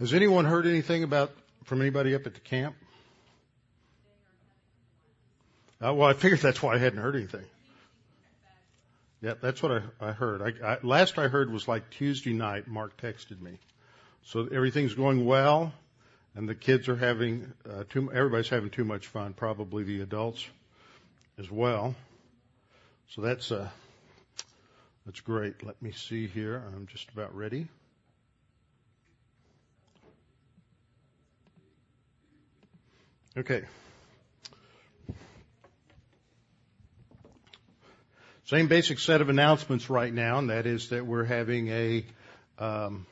Has anyone heard anything about from anybody up at the camp? Uh, well, I figured that's why I hadn't heard anything. Yeah, that's what I, I heard. I, I, last I heard was like Tuesday night. Mark texted me, so everything's going well, and the kids are having uh, too. Everybody's having too much fun. Probably the adults as well. So that's uh, that's great. Let me see here. I'm just about ready. Okay. Same basic set of announcements right now, and that is that we're having a um,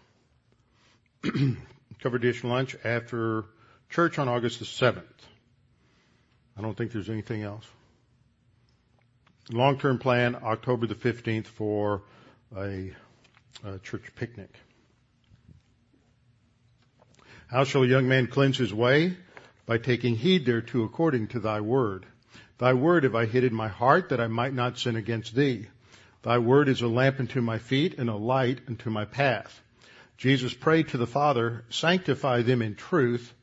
cover dish lunch after church on August the 7th. I don't think there's anything else. Long-term plan, October the 15th for a church picnic. How shall a young man cleanse his way? By taking heed thereto according to thy word. Thy word have I hid in my heart that I might not sin against thee. Thy word is a lamp unto my feet and a light unto my path. Jesus prayed to the Father, sanctify them in truth.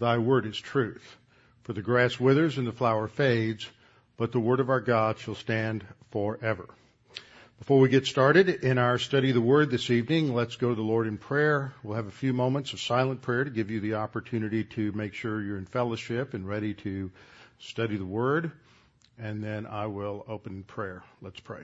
Thy word is truth. For the grass withers and the flower fades, but the word of our God shall stand forever. Before we get started in our study of the Word this evening, let's go to the Lord in prayer. We'll have a few moments of silent prayer to give you the opportunity to make sure you're in fellowship and ready to study the Word, and then I will open prayer. Let's pray.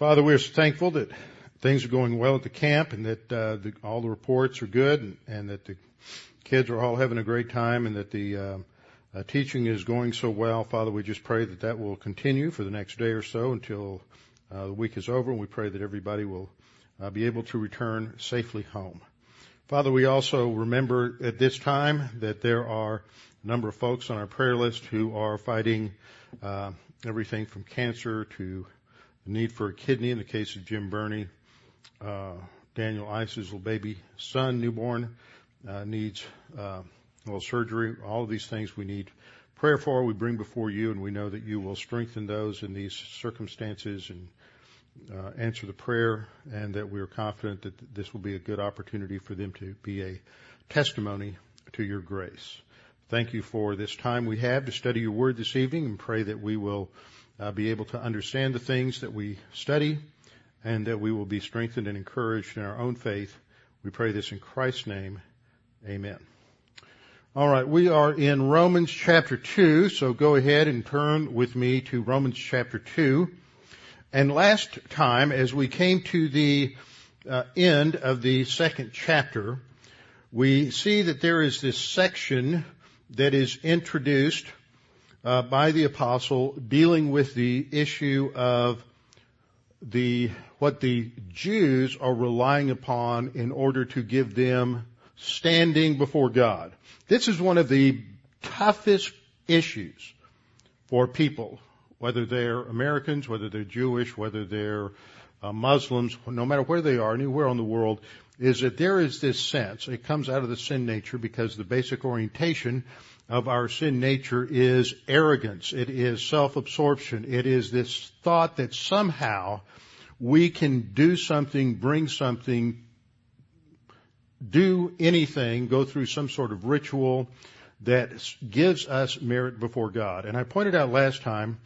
Father, we're thankful that things are going well at the camp and that uh, the, all the reports are good and, and, that the kids are all having a great time and that the uh, uh, teaching is going so well. Father, we just pray that that will continue for the next day or so until uh, the week is over, and we pray that everybody will uh, be able to return safely home. Father, we also remember at this time that there are a number of folks on our prayer list who are fighting uh, everything from cancer to the need for a kidney in the case of Jim Burney. Uh, Daniel Ice's little baby son, newborn, needs uh, well surgery. All of these things we need prayer for. We bring before you, and we know that you will strengthen those in these circumstances and uh, answer the prayer, and that we are confident that this will be a good opportunity for them to be a testimony to your grace. Thank you for this time we have to study your word this evening and pray that we will uh, be able to understand the things that we study and that we will be strengthened and encouraged in our own faith. We pray this in Christ's name. Amen. All right, we are in Romans chapter 2, so go ahead and turn with me to Romans chapter 2. And last time, as we came to the uh, end of the second chapter, we see that there is this section that is introduced uh, by the apostle dealing with the issue of the what the Jews are relying upon in order to give them standing before God. This is one of the toughest issues for people whether they're Americans, whether they're Jewish, whether they're uh, Muslims, no matter where they are, anywhere in the world, is that there is this sense, it comes out of the sin nature because the basic orientation of our sin nature is arrogance. It is self-absorption. It is this thought that somehow we can do something, bring something, do anything, go through some sort of ritual that gives us merit before God. And I pointed out last time,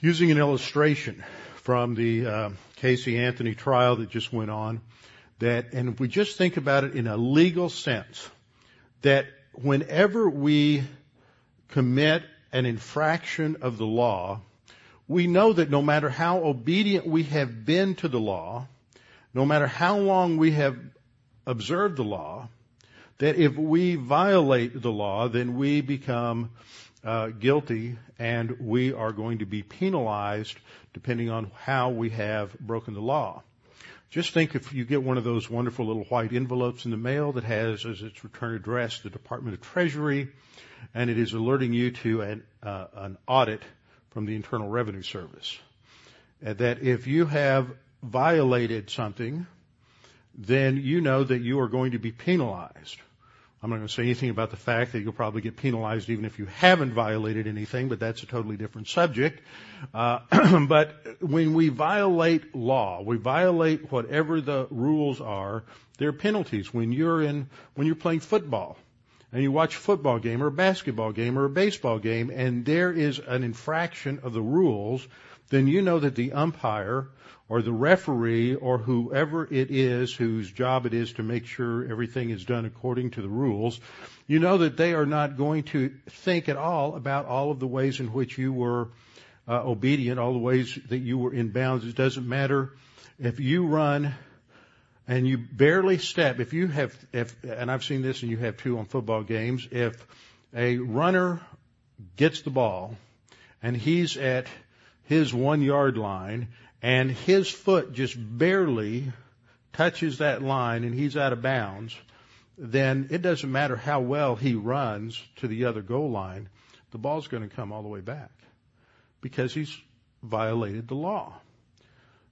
using an illustration from the uh, Casey Anthony trial that just went on, that, and if we just think about it in a legal sense, that whenever we commit an infraction of the law, we know that no matter how obedient we have been to the law, no matter how long we have observed the law, that if we violate the law, then we become uh, guilty and we are going to be penalized depending on how we have broken the law. Just think if you get one of those wonderful little white envelopes in the mail that has as its return address the Department of Treasury, and it is alerting you to an, uh, an audit from the Internal Revenue Service. That if you have violated something, then you know that you are going to be penalized. I'm not going to say anything about the fact that you'll probably get penalized even if you haven't violated anything, but that's a totally different subject. Uh, but when we violate law, we violate whatever the rules are, there are penalties. When you're in, when you're playing football, and you watch a football game or a basketball game or a baseball game and there is an infraction of the rules, then you know that the umpire or the referee or whoever it is whose job it is to make sure everything is done according to the rules, you know that they are not going to think at all about all of the ways in which you were uh, obedient, all the ways that you were in bounds. It doesn't matter if you run and you barely step. If you have, if, and I've seen this and you have too on football games, if a runner gets the ball and he's at his one yard line and his foot just barely touches that line and he's out of bounds, then it doesn't matter how well he runs to the other goal line, the ball's going to come all the way back because he's violated the law.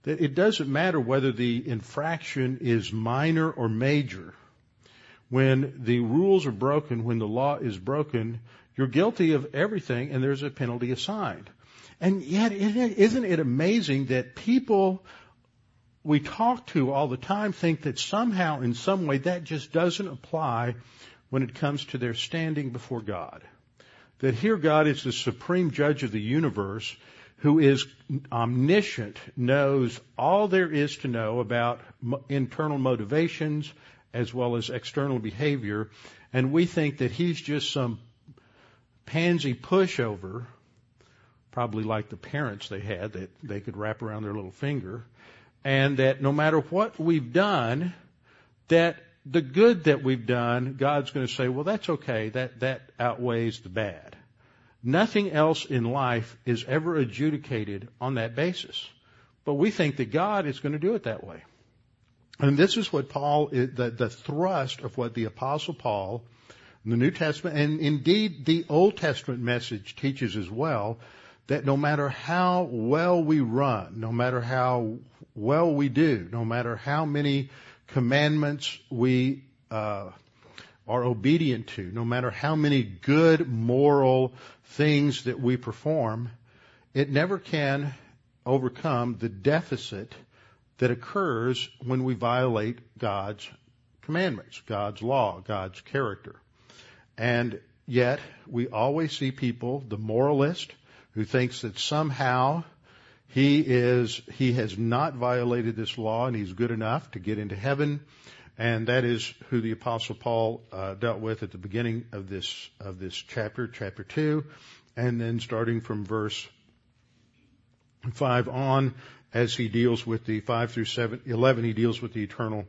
That it doesn't matter whether the infraction is minor or major. When the rules are broken, when the law is broken, you're guilty of everything and there's a penalty assigned. And yet, isn't it amazing that people we talk to all the time think that somehow, in some way, that just doesn't apply when it comes to their standing before God? That here God is the supreme judge of the universe who is omniscient, knows all there is to know about internal motivations as well as external behavior, and we think that he's just some pansy pushover probably like the parents they had that they could wrap around their little finger, and that no matter what we've done, that the good that we've done, God's going to say, well, that's okay. That, that outweighs the bad. Nothing else in life is ever adjudicated on that basis. But we think that God is going to do it that way. And this is what Paul, eh, the, the thrust of what the apostle Paul, the New Testament, and indeed the Old Testament message teaches as well, that no matter how well we run, no matter how well we do, no matter how many commandments we uh, are obedient to, no matter how many good moral things that we perform, it never can overcome the deficit that occurs when we violate God's commandments, God's law, God's character. And yet, we always see people, the moralist, who thinks that somehow he is, he has not violated this law and he's good enough to get into heaven. And that is who the apostle Paul uh, dealt with at the beginning of this, of this chapter, chapter two. And then starting from verse five on, as he deals with the five through seven, 11, he deals with the eternal,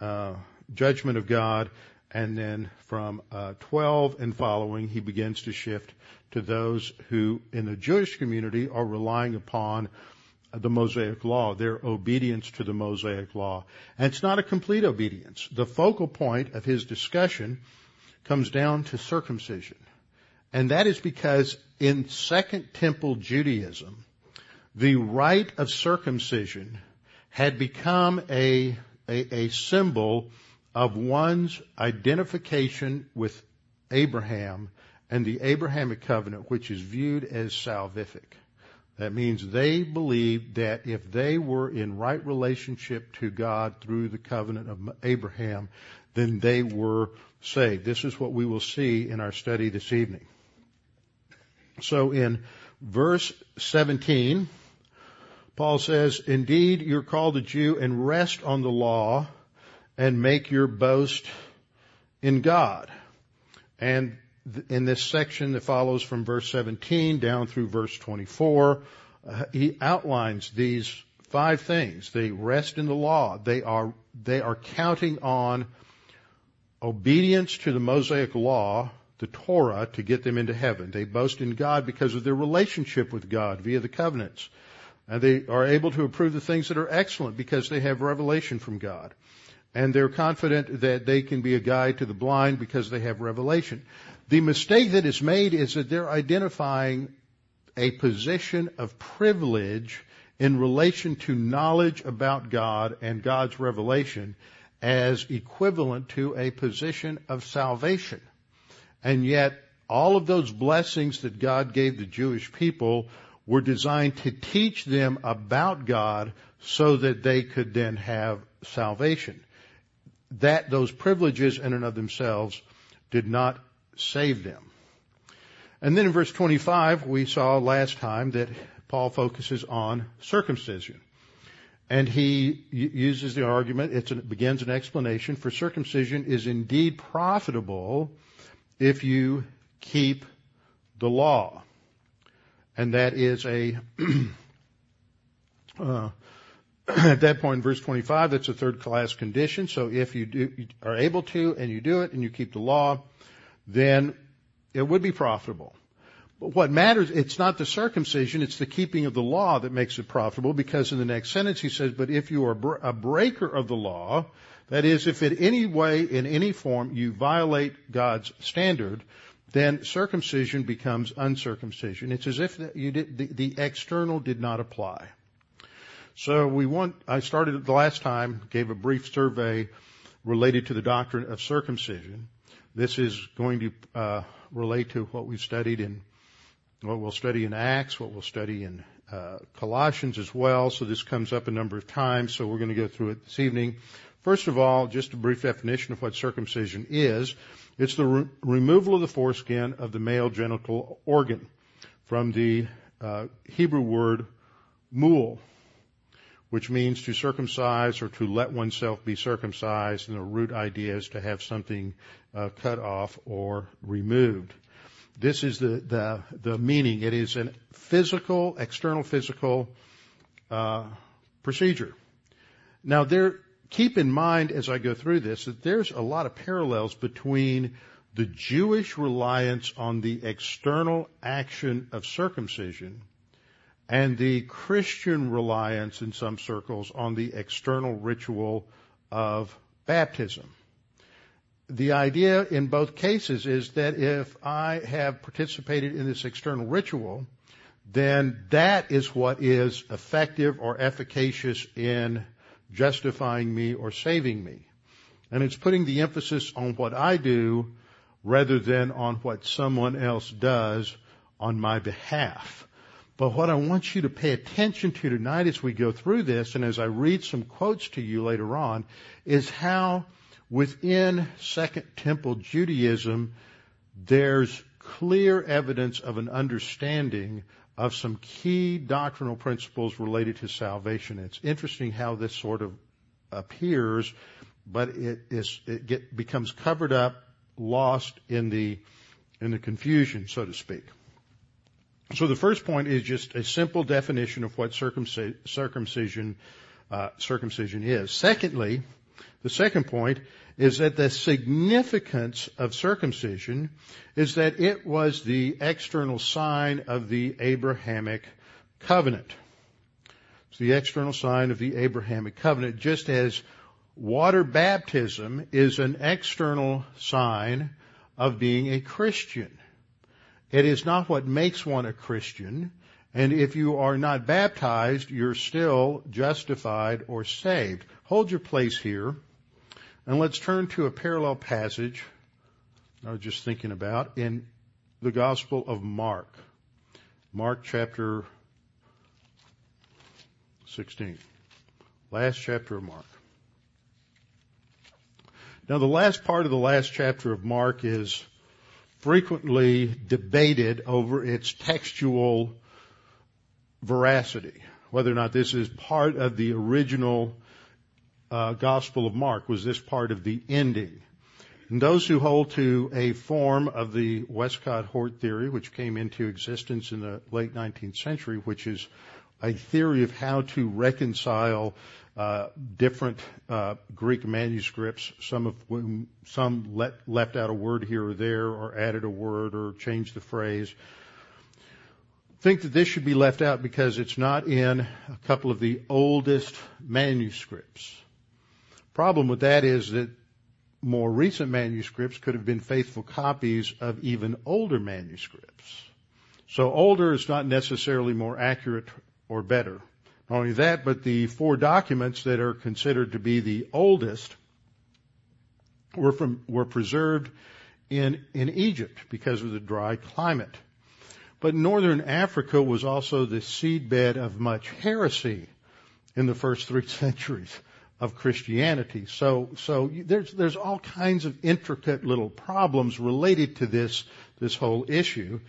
uh, judgment of God. And then from uh, 12 and following, he begins to shift to those who in the Jewish community are relying upon the Mosaic law, their obedience to the Mosaic law. And it's not a complete obedience. The focal point of his discussion comes down to circumcision. And that is because in Second Temple Judaism, the rite of circumcision had become a, a, a symbol of one's identification with Abraham and the Abrahamic covenant, which is viewed as salvific. That means they believed that if they were in right relationship to God through the covenant of Abraham, then they were saved. This is what we will see in our study this evening. So in verse 17, Paul says, Indeed, you're called a Jew and rest on the law and make your boast in God. And in this section that follows from verse 17 down through verse 24, uh, he outlines these five things. They rest in the law. They are, they are counting on obedience to the Mosaic law, the Torah, to get them into heaven. They boast in God because of their relationship with God via the covenants. And they are able to approve the things that are excellent because they have revelation from God. And they're confident that they can be a guide to the blind because they have revelation. The mistake that is made is that they're identifying a position of privilege in relation to knowledge about God and God's revelation as equivalent to a position of salvation. And yet, all of those blessings that God gave the Jewish people were designed to teach them about God so that they could then have salvation. That, those privileges in and of themselves did not save them. And then in verse 25, we saw last time that Paul focuses on circumcision. And he uses the argument, it begins an explanation, for circumcision is indeed profitable if you keep the law. And that is a, uh, at that point in verse 25, that's a third class condition. So if you do, you are able to and you do it and you keep the law, then it would be profitable. But what matters, it's not the circumcision, it's the keeping of the law that makes it profitable because in the next sentence he says, but if you are a breaker of the law, that is, if in any way, in any form, you violate God's standard, then circumcision becomes uncircumcision. It's as if did, the, the external did not apply. So we want, I started the last time, gave a brief survey related to the doctrine of circumcision. This is going to uh, relate to what we've studied in what we'll study in Acts, what we'll study in uh, Colossians as well. So this comes up a number of times. So we're going to go through it this evening. First of all, just a brief definition of what circumcision is. It's the re- removal of the foreskin of the male genital organ from the uh, Hebrew word mul, which means to circumcise or to let oneself be circumcised. And the root idea is to have something uh, cut off or removed. This is the, the, the meaning. It is a physical, external physical uh, procedure. Now, there, keep in mind as I go through this that there's a lot of parallels between the Jewish reliance on the external action of circumcision and the Christian reliance in some circles on the external ritual of baptism the idea in both cases is that if I have participated in this external ritual, then that is what is effective or efficacious in justifying me or saving me. And it's putting the emphasis on what I do rather than on what someone else does on my behalf. But what I want you to pay attention to tonight as we go through this and as I read some quotes to you later on is how Within Second Temple Judaism, there's clear evidence of an understanding of some key doctrinal principles related to salvation. It's interesting how this sort of appears, but it is it get, becomes covered up, lost in the in the confusion, so to speak. So the first point is just a simple definition of what circumcision uh, circumcision is. Secondly, the second point is that the significance of circumcision is that it was the external sign of the Abrahamic covenant. It's the external sign of the Abrahamic covenant, just as water baptism is an external sign of being a Christian. It is not what makes one a Christian. And if you are not baptized, you're still justified or saved. Hold your place here. And let's turn to a parallel passage I was just thinking about in the Gospel of Mark. Mark chapter 16. Last chapter of Mark. Now the last part of the last chapter of Mark is frequently debated over its textual veracity. Whether or not this is part of the original uh, Gospel of Mark was this part of the ending. And those who hold to a form of the Westcott-Hort theory, which came into existence in the late 19th century, which is a theory of how to reconcile uh, different uh, Greek manuscripts, some of whom some let, left out a word here or there, or added a word, or changed the phrase. Think that this should be left out because it's not in a couple of the oldest manuscripts. Problem with that is that more recent manuscripts could have been faithful copies of even older manuscripts. So older is not necessarily more accurate or better. Not only that, but the four documents that are considered to be the oldest were from, were preserved in, in Egypt because of the dry climate. But northern Africa was also the seedbed of much heresy in the first three centuries of Christianity. So, so there's, there's all kinds of intricate little problems related to this, this whole issue.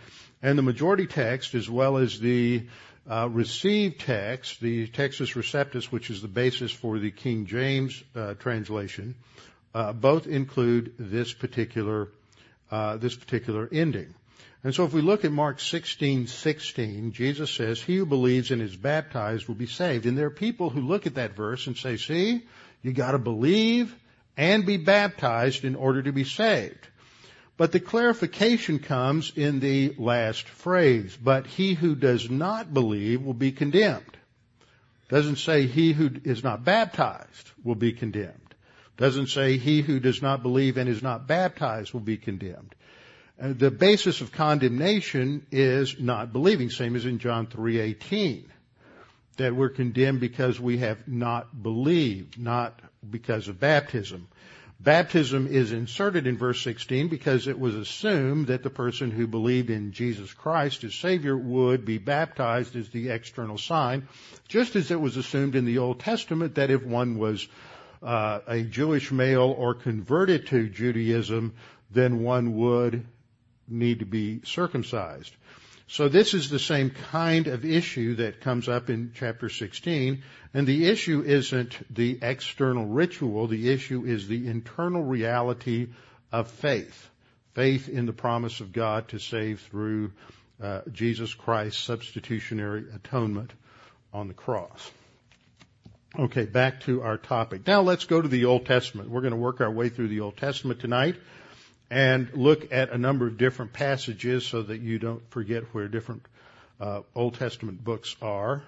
And the majority text, as well as the uh, received text, the Textus Receptus, which is the basis for the King James uh, translation, uh, both include this particular uh, this particular ending. And so if we look at Mark 16, 16, Jesus says, he who believes and is baptized will be saved. And there are people who look at that verse and say, see, you gotta believe and be baptized in order to be saved. But the clarification comes in the last phrase, but he who does not believe will be condemned. Doesn't say he who is not baptized will be condemned. Doesn't say he who does not believe and is not baptized will be condemned. The basis of condemnation is not believing, same as in John 3:18, that we're condemned because we have not believed, not because of baptism. Baptism is inserted in verse 16 because it was assumed that the person who believed in Jesus Christ as Savior would be baptized as the external sign, just as it was assumed in the Old Testament that if one was uh, a Jewish male or converted to Judaism, then one would need to be circumcised. So this is the same kind of issue that comes up in chapter 16, and the issue isn't the external ritual, the issue is the internal reality of faith. Faith in the promise of God to save through uh, Jesus Christ's substitutionary atonement on the cross. Okay, back to our topic. Now let's go to the Old Testament. We're going to work our way through the Old Testament tonight and look at a number of different passages so that you don't forget where different uh, Old Testament books are,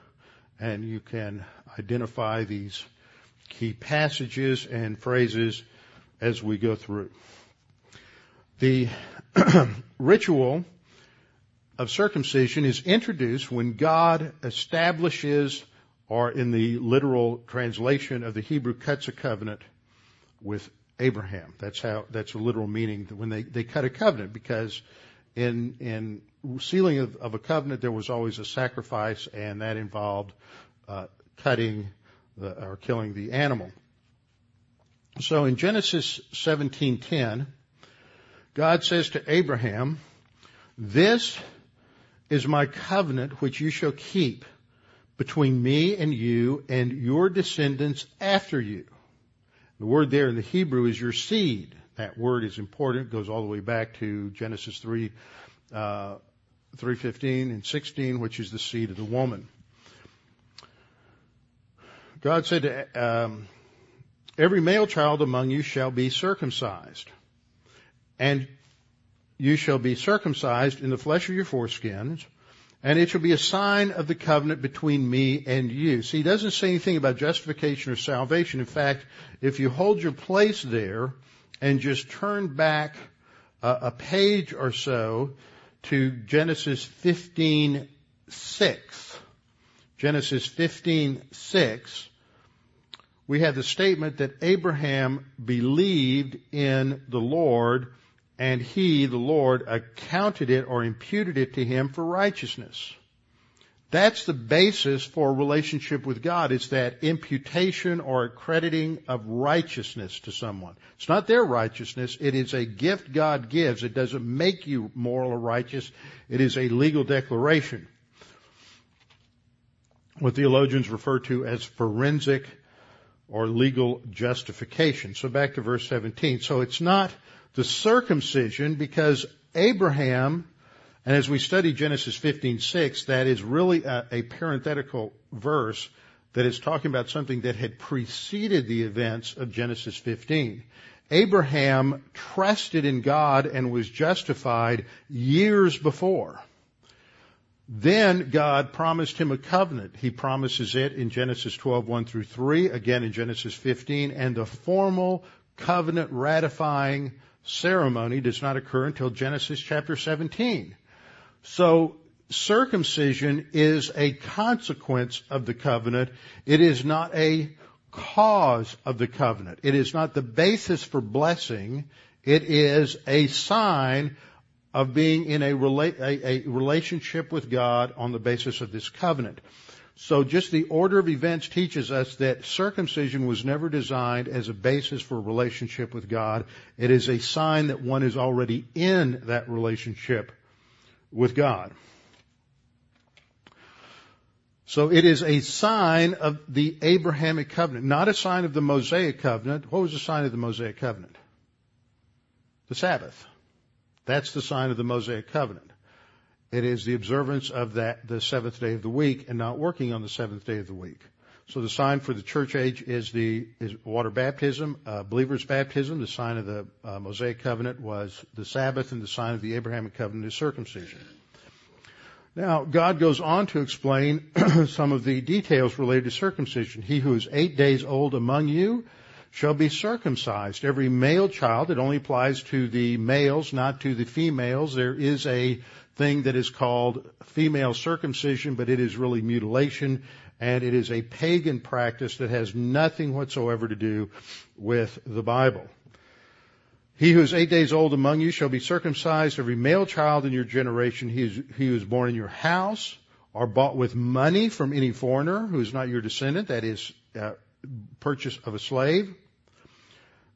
and you can identify these key passages and phrases as we go through. The ritual of circumcision is introduced when God establishes, or in the literal translation of the Hebrew, cuts a covenant with Abraham. That's how, that's a literal meaning when they, they cut a covenant because in, in sealing of, of a covenant there was always a sacrifice and that involved, uh, cutting the, or killing the animal. So in Genesis 17:10, God says to Abraham, "This is my covenant which you shall keep between me and you and your descendants after you." The word there in the Hebrew is your seed. That word is important. It goes all the way back to Genesis 3, uh, 3.15 and 16, which is the seed of the woman. God said to, um, every male child among you shall be circumcised. And you shall be circumcised in the flesh of your foreskins, and it shall be a sign of the covenant between me and you. See, he doesn't say anything about justification or salvation. In fact, if you hold your place there and just turn back a, a page or so to Genesis 15, 6. Genesis 15, 6, we have the statement that Abraham believed in the Lord and he, the Lord, accounted it or imputed it to him for righteousness. That's the basis for relationship with God. It's that imputation or accrediting of righteousness to someone. It's not their righteousness. It is a gift God gives. It doesn't make you moral or righteous. It is a legal declaration. What theologians refer to as forensic or legal justification. So back to verse 17. So it's not the circumcision because Abraham, and as we study Genesis 15:6, that is really a, a parenthetical verse that is talking about something that had preceded the events of Genesis 15. Abraham trusted in God and was justified years before. Then God promised him a covenant. He promises it in Genesis 12, 1 through 3, again in Genesis 15, and the formal covenant ratifying ceremony does not occur until Genesis chapter 17. So circumcision is a consequence of the covenant. It is not a cause of the covenant. It is not the basis for blessing. It is a sign of being in a, rela- a, a relationship with God on the basis of this covenant. So just the order of events teaches us that circumcision was never designed as a basis for a relationship with God. It is a sign that one is already in that relationship with God. So it is a sign of the Abrahamic covenant, not a sign of the Mosaic covenant. What was the sign of the Mosaic covenant? The Sabbath. That's the sign of the Mosaic covenant. It is the observance of that, the seventh day of the week and not working on the seventh day of the week. So the sign for the church age is the is water baptism, uh, believer's baptism. The sign of the uh, Mosaic covenant was the Sabbath, and the sign of the Abrahamic covenant is circumcision. Now, God goes on to explain some of the details related to circumcision. He who is eight days old among you shall be circumcised. Every male child, it only applies to the males, not to the females. There is a thing that is called female circumcision, but it is really mutilation and it is a pagan practice that has nothing whatsoever to do with the Bible. He who is eight days old among you shall be circumcised. Every male child in your generation, he, who is born in your house, or bought with money from any foreigner who is not your descendant, that is, uh, purchase of a slave,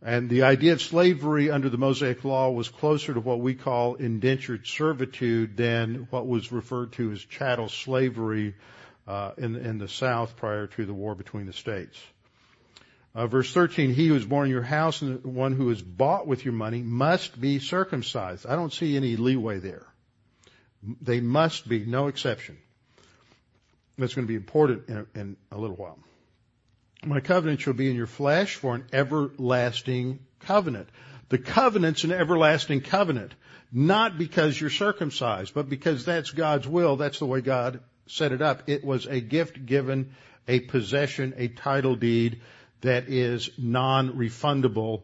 and the idea of slavery under the Mosaic Law was closer to what we call indentured servitude than what was referred to as chattel slavery uh, in, in, the South prior to the war between the states. Uh, verse 13, he who is born in your house and one who is bought with your money must be circumcised. I don't see any leeway there. They must be, no exception. That's going to be important in a, in a little while. My covenant shall be in your flesh for an everlasting covenant. The covenant's an everlasting covenant, not because you're circumcised, but because that's God's will. That's the way God set it up. It was a gift given, a possession, a title deed that is non-refundable,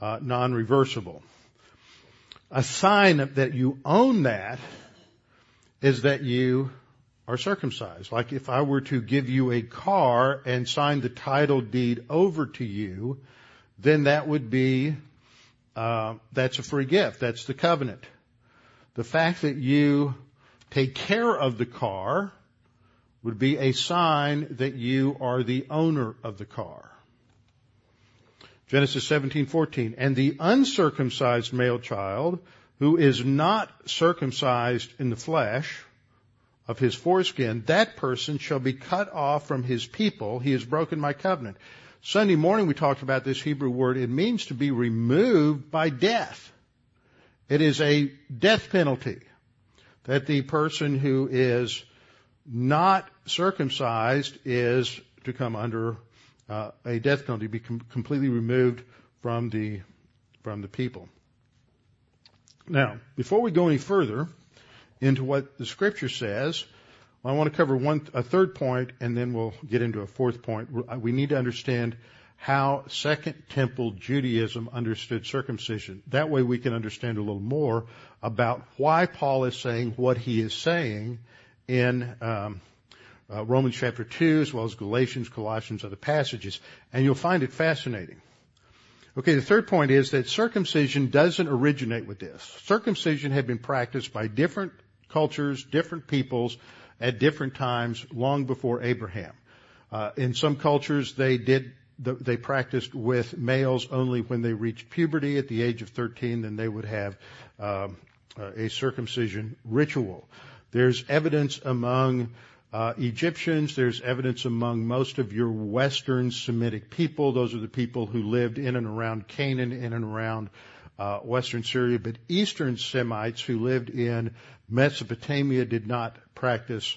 uh, non-reversible. A sign that you own that is that you are circumcised. Like if I were to give you a car and sign the title deed over to you, then that would be, uh, that's a free gift. That's the covenant. The fact that you take care of the car would be a sign that you are the owner of the car. Genesis 17:14 and the uncircumcised male child who is not circumcised in the flesh of his foreskin, that person shall be cut off from his people. He has broken my covenant. Sunday morning we talked about this Hebrew word. It means to be removed by death. It is a death penalty that the person who is not circumcised is to come under uh, a death penalty, be com- completely removed from the from the people. Now, before we go any further, into what the scripture says. I want to cover one, a third point and then we'll get into a fourth point. We need to understand how Second Temple Judaism understood circumcision. That way we can understand a little more about why Paul is saying what he is saying in um, uh, Romans chapter 2 as well as Galatians, Colossians, other passages. And you'll find it fascinating. Okay, the third point is that circumcision doesn't originate with this. Circumcision had been practiced by different cultures, different peoples at different times long before Abraham. Uh, in some cultures, they did they practiced with males only when they reached puberty at the age of 13. Then they would have um, a circumcision ritual. There's evidence among uh, Egyptians. There's evidence among most of your Western Semitic people. Those are the people who lived in and around Canaan, in and around uh, Western Syria. But Eastern Semites who lived in Mesopotamia did not practice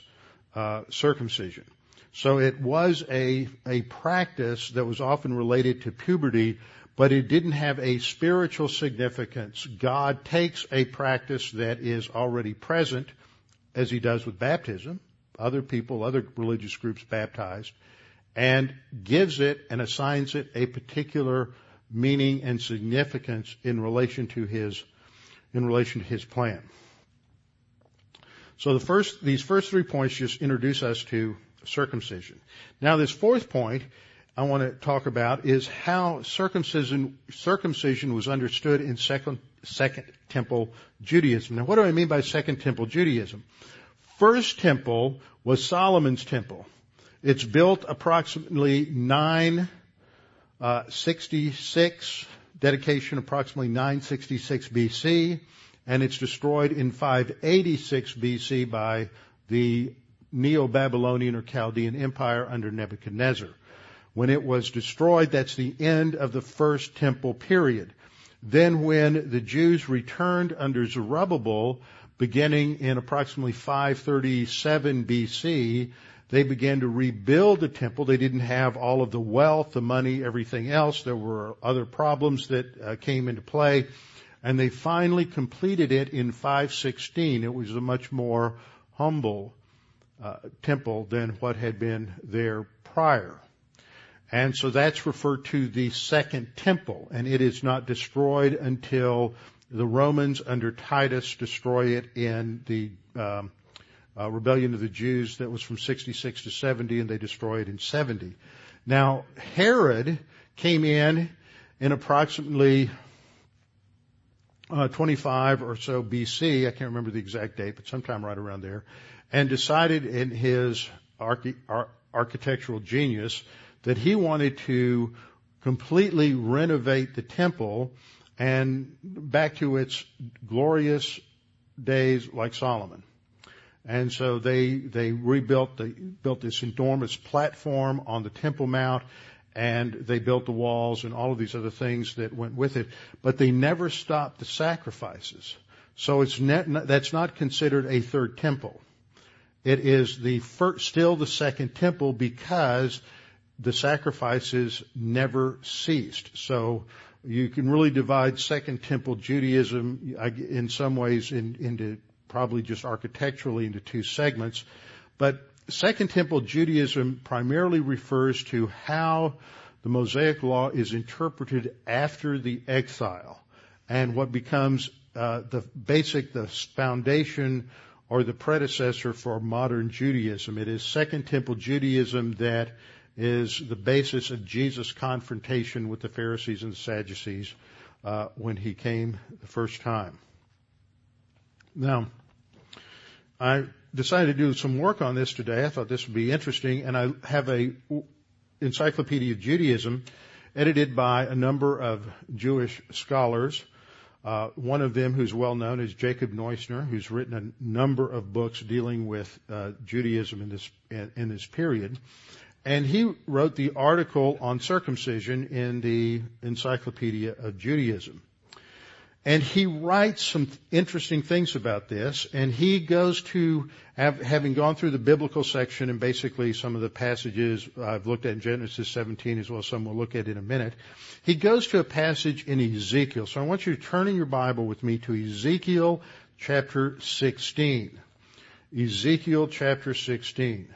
uh, circumcision. So it was a, a practice that was often related to puberty, but it didn't have a spiritual significance. God takes a practice that is already present, as he does with baptism, other people, other religious groups baptized, and gives it and assigns it a particular meaning and significance in relation to his, in relation to his plan. So the first, these first three points just introduce us to circumcision. Now this fourth point I want to talk about is how circumcision, circumcision was understood in second, second temple Judaism. Now what do I mean by second temple Judaism? First temple was Solomon's temple. It's built approximately 966, uh, dedication approximately 966 BC, and it's destroyed in 586 BC by the Neo-Babylonian or Chaldean Empire under Nebuchadnezzar. When it was destroyed, that's the end of the first temple period. Then when the Jews returned under Zerubbabel, beginning in approximately 537 BC, they began to rebuild the temple. They didn't have all of the wealth, the money, everything else. There were other problems that uh, came into play. And they finally completed it in 516. It was a much more humble uh, temple than what had been there prior. And so that's referred to the second temple, and it is not destroyed until the Romans under Titus destroy it in the um, uh, rebellion of the Jews that was from 66 to 70, and they destroy it in 70. Now Herod came in in approximately Uh, 25 or so BC. I can't remember the exact date, but sometime right around there, and decided in his archi- ar- architectural genius that he wanted to completely renovate the temple and back to its glorious days like Solomon. And so they, they rebuilt, they built this enormous platform on the Temple Mount and they built the walls and all of these other things that went with it, but they never stopped the sacrifices. So it's net, that's not considered a third temple. It is the first, still the second temple because the sacrifices never ceased. So you can really divide Second Temple Judaism in some ways in, into probably just architecturally into two segments. But Second Temple Judaism primarily refers to how the Mosaic Law is interpreted after the exile and what becomes uh, the basic, the foundation or the predecessor for modern Judaism. It is Second Temple Judaism that is the basis of Jesus' confrontation with the Pharisees and the Sadducees uh, when he came the first time. Now, I decided to do some work on this today. I thought this would be interesting, and I have a Encyclopedia of Judaism edited by a number of Jewish scholars. Uh, one of them, who's well known, is Jacob Neusner, who's written a number of books dealing with uh, Judaism in this in, in this period. And he wrote the article on circumcision in the Encyclopedia of Judaism. And he writes some interesting things about this, and he goes to, having gone through the biblical section and basically some of the passages I've looked at in Genesis 17 as well as some we'll look at in a minute, he goes to a passage in Ezekiel. So I want you to turn in your Bible with me to Ezekiel chapter 16. Ezekiel chapter 16.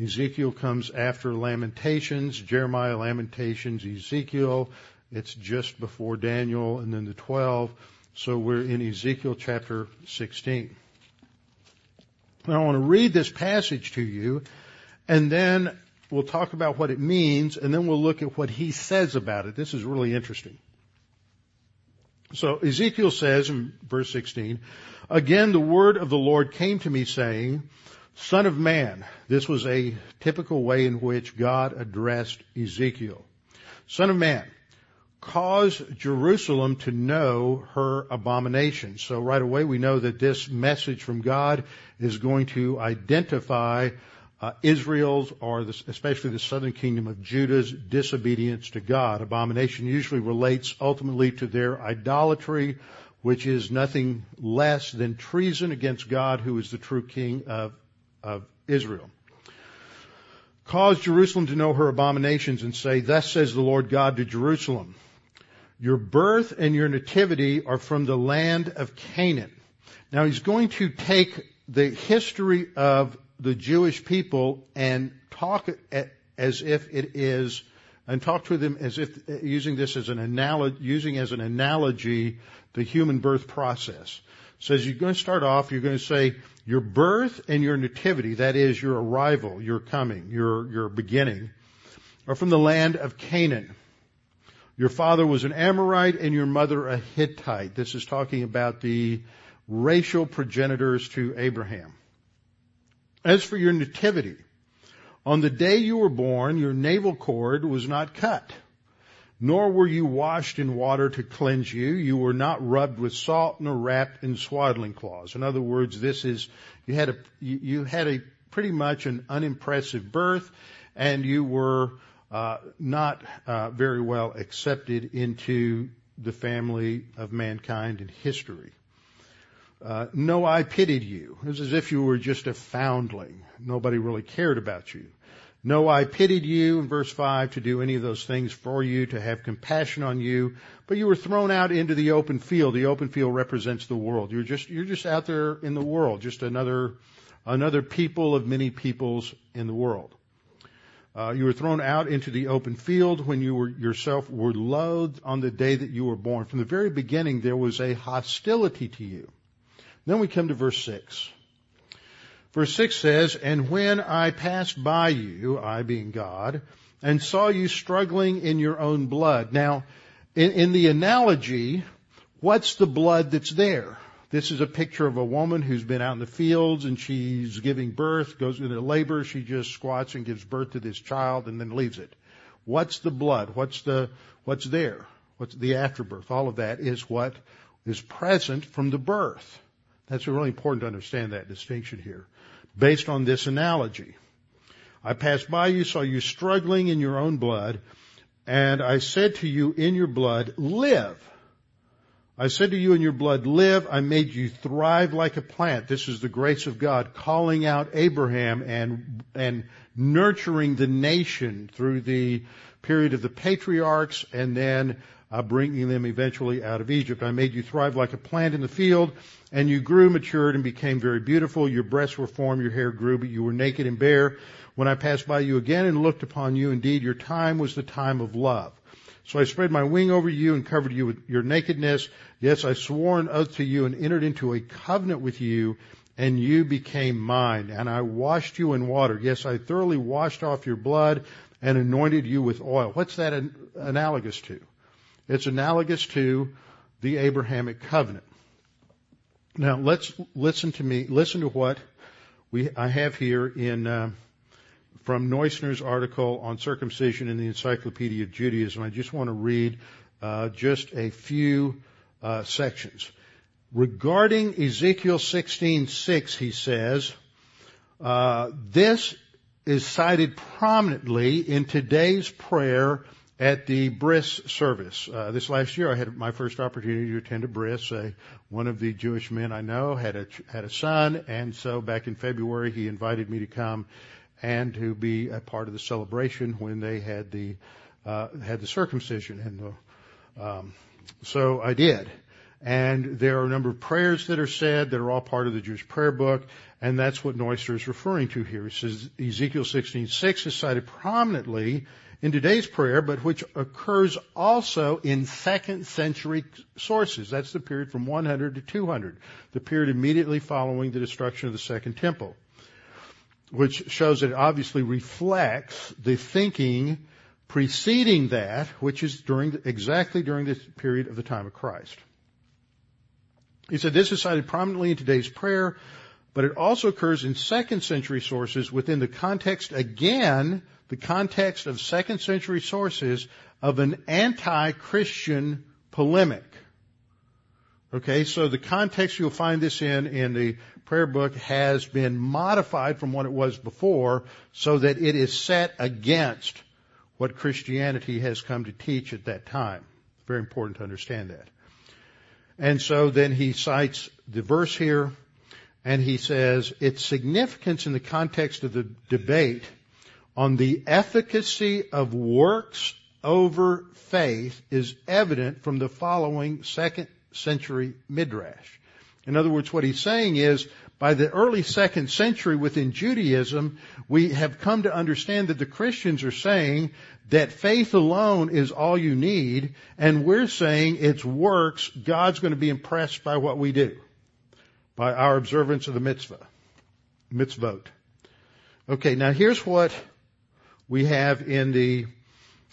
Ezekiel comes after Lamentations, Jeremiah, Lamentations, Ezekiel. It's just before Daniel and then the 12. So we're in Ezekiel chapter 16. Now I want to read this passage to you and then we'll talk about what it means and then we'll look at what he says about it. This is really interesting. So Ezekiel says in verse 16, again the word of the Lord came to me saying, Son of man, this was a typical way in which God addressed Ezekiel. Son of man, cause Jerusalem to know her abomination. So right away we know that this message from God is going to identify uh, Israel's, or the, especially the southern kingdom of Judah's disobedience to God. Abomination usually relates ultimately to their idolatry, which is nothing less than treason against God, who is the true king of of Israel. Cause Jerusalem to know her abominations and say, thus says the Lord God to Jerusalem, your birth and your nativity are from the land of Canaan. Now he's going to take the history of the Jewish people and talk as if it is, and talk to them as if using this as an analogy, using as an analogy the human birth process. Says you're going to start off, you're going to say, your birth and your nativity, that is your arrival, your coming, your, your beginning, are from the land of Canaan. Your father was an Amorite and your mother a Hittite. This is talking about the racial progenitors to Abraham. As for your nativity, on the day you were born, your navel cord was not cut, nor were you washed in water to cleanse you. You were not rubbed with salt nor wrapped in swaddling cloths. In other words, this is, you had a, you had a pretty much an unimpressive birth and you were not uh, very well accepted into the family of mankind in history. Uh, no, I pitied you. It was as if you were just a foundling. Nobody really cared about you. No, I pitied you in verse 5 to do any of those things for you, to have compassion on you, but you were thrown out into the open field. The open field represents the world. You're just, you're just out there in the world, just another, another people of many peoples in the world. Uh, you were thrown out into the open field when you were yourself were loathed on the day that you were born. From the very beginning, there was a hostility to you. Then we come to verse 6. Verse 6 says, And when I passed by you, I being God, and saw you struggling in your own blood. Now, in, in the analogy, what's the blood that's there? This is a picture of a woman who's been out in the fields and she's giving birth, goes into labor, she just squats and gives birth to this child and then leaves it. What's the blood? What's the, what's there? What's the afterbirth? All of that is what is present from the birth. That's really important to understand that distinction here. Based on this analogy. I passed by you, saw you struggling in your own blood, and I said to you in your blood, live. I said to you in your blood, live. I made you thrive like a plant. This is the grace of God calling out Abraham and, and nurturing the nation through the period of the patriarchs and then uh, bringing them eventually out of Egypt. I made you thrive like a plant in the field and you grew, matured, and became very beautiful. Your breasts were formed, your hair grew, but you were naked and bare. When I passed by you again and looked upon you, indeed your time was the time of love. So I spread my wing over you and covered you with your nakedness. Yes, I swore an oath to you and entered into a covenant with you and you became mine. And I washed you in water. Yes, I thoroughly washed off your blood and anointed you with oil. What's that an- analogous to? It's analogous to the Abrahamic covenant. Now let's listen to me, listen to what we, I have here in, uh, from Neusner's article on circumcision in the Encyclopedia of Judaism. I just want to read uh, just a few uh, sections. Regarding Ezekiel 16:6, he says, uh, this is cited prominently in today's prayer at the bris service. Uh, this last year, I had my first opportunity to attend a bris. Uh, one of the Jewish men I know had a had a son, and so back in February, he invited me to come and to be a part of the celebration when they had the uh, had the circumcision. And the, um, so I did. And there are a number of prayers that are said that are all part of the Jewish prayer book, and that's what Neusner is referring to here. He says Ezekiel 16:6 is cited prominently in today's prayer, but which occurs also in second century sources. That's the period from 100 to 200, the period immediately following the destruction of the Second Temple which shows that it obviously reflects the thinking preceding that, which is during exactly during this period of the time of Christ. He said this is cited prominently in today's prayer, but it also occurs in second century sources within the context, again, the context of second century sources of an anti-Christian polemic. Okay, so the context you'll find this in, in the prayer book has been modified from what it was before so that it is set against what Christianity has come to teach at that time. Very important to understand that. And so then he cites the verse here and he says its significance in the context of the debate on the efficacy of works over faith is evident from the following second century midrash. In other words, what he's saying is, by the early second century within Judaism, we have come to understand that the Christians are saying that faith alone is all you need, and we're saying it's works. God's going to be impressed by what we do, by our observance of the mitzvah, mitzvot. Okay, now here's what we have in the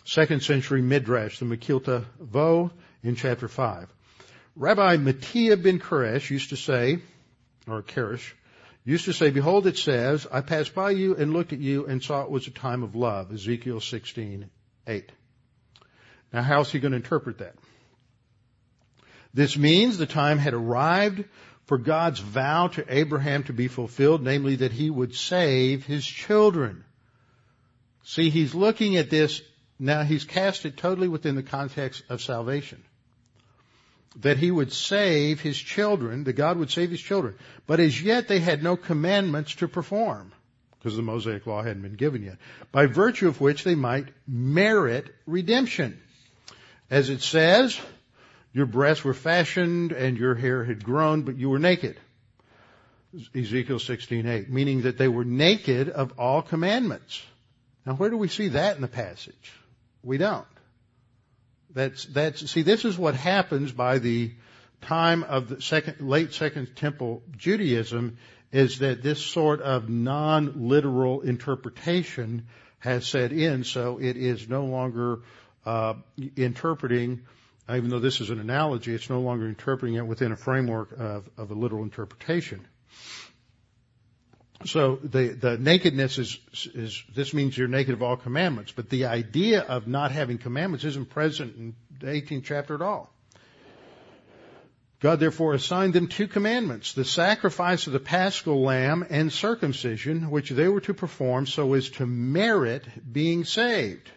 second century Midrash, the Mekilta Vo, in chapter 5. Rabbi Mattia ben Koresh used to say, or Kerish, used to say, Behold, it says, I passed by you and looked at you and saw it was a time of love. Ezekiel 16, 8. Now, how's he going to interpret that? This means the time had arrived for God's vow to Abraham to be fulfilled, namely that he would save his children. See, he's looking at this, now he's cast it totally within the context of salvation that he would save his children, that God would save his children. But as yet they had no commandments to perform, because the Mosaic law hadn't been given yet, by virtue of which they might merit redemption. As it says, your breasts were fashioned and your hair had grown, but you were naked. Ezekiel 16:8, meaning that they were naked of all commandments. Now where do we see that in the passage? We don't. That's, that's, see, this is what happens by the time of the second, late second temple Judaism is that this sort of non-literal interpretation has set in, so it is no longer uh, interpreting, even though this is an analogy, it's no longer interpreting it within a framework of, of a literal interpretation. So the, the nakedness is, is, this means you're naked of all commandments, but the idea of not having commandments isn't present in the 18th chapter at all. God therefore assigned them two commandments, the sacrifice of the paschal lamb and circumcision, which they were to perform so as to merit being saved.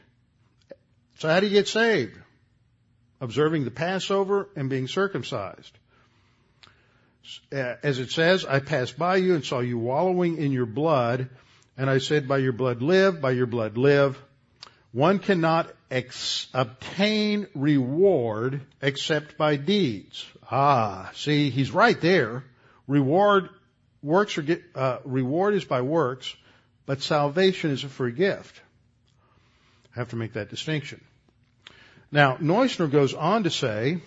So how do you get saved? Observing the Passover and being circumcised. Uh, as it says, I passed by you and saw you wallowing in your blood, and I said, by your blood live, by your blood live. One cannot ex- obtain reward except by deeds. Ah, see, he's right there. Reward, works are get, uh, reward is by works, but salvation is a free gift. I have to make that distinction. Now, Neusner goes on to say,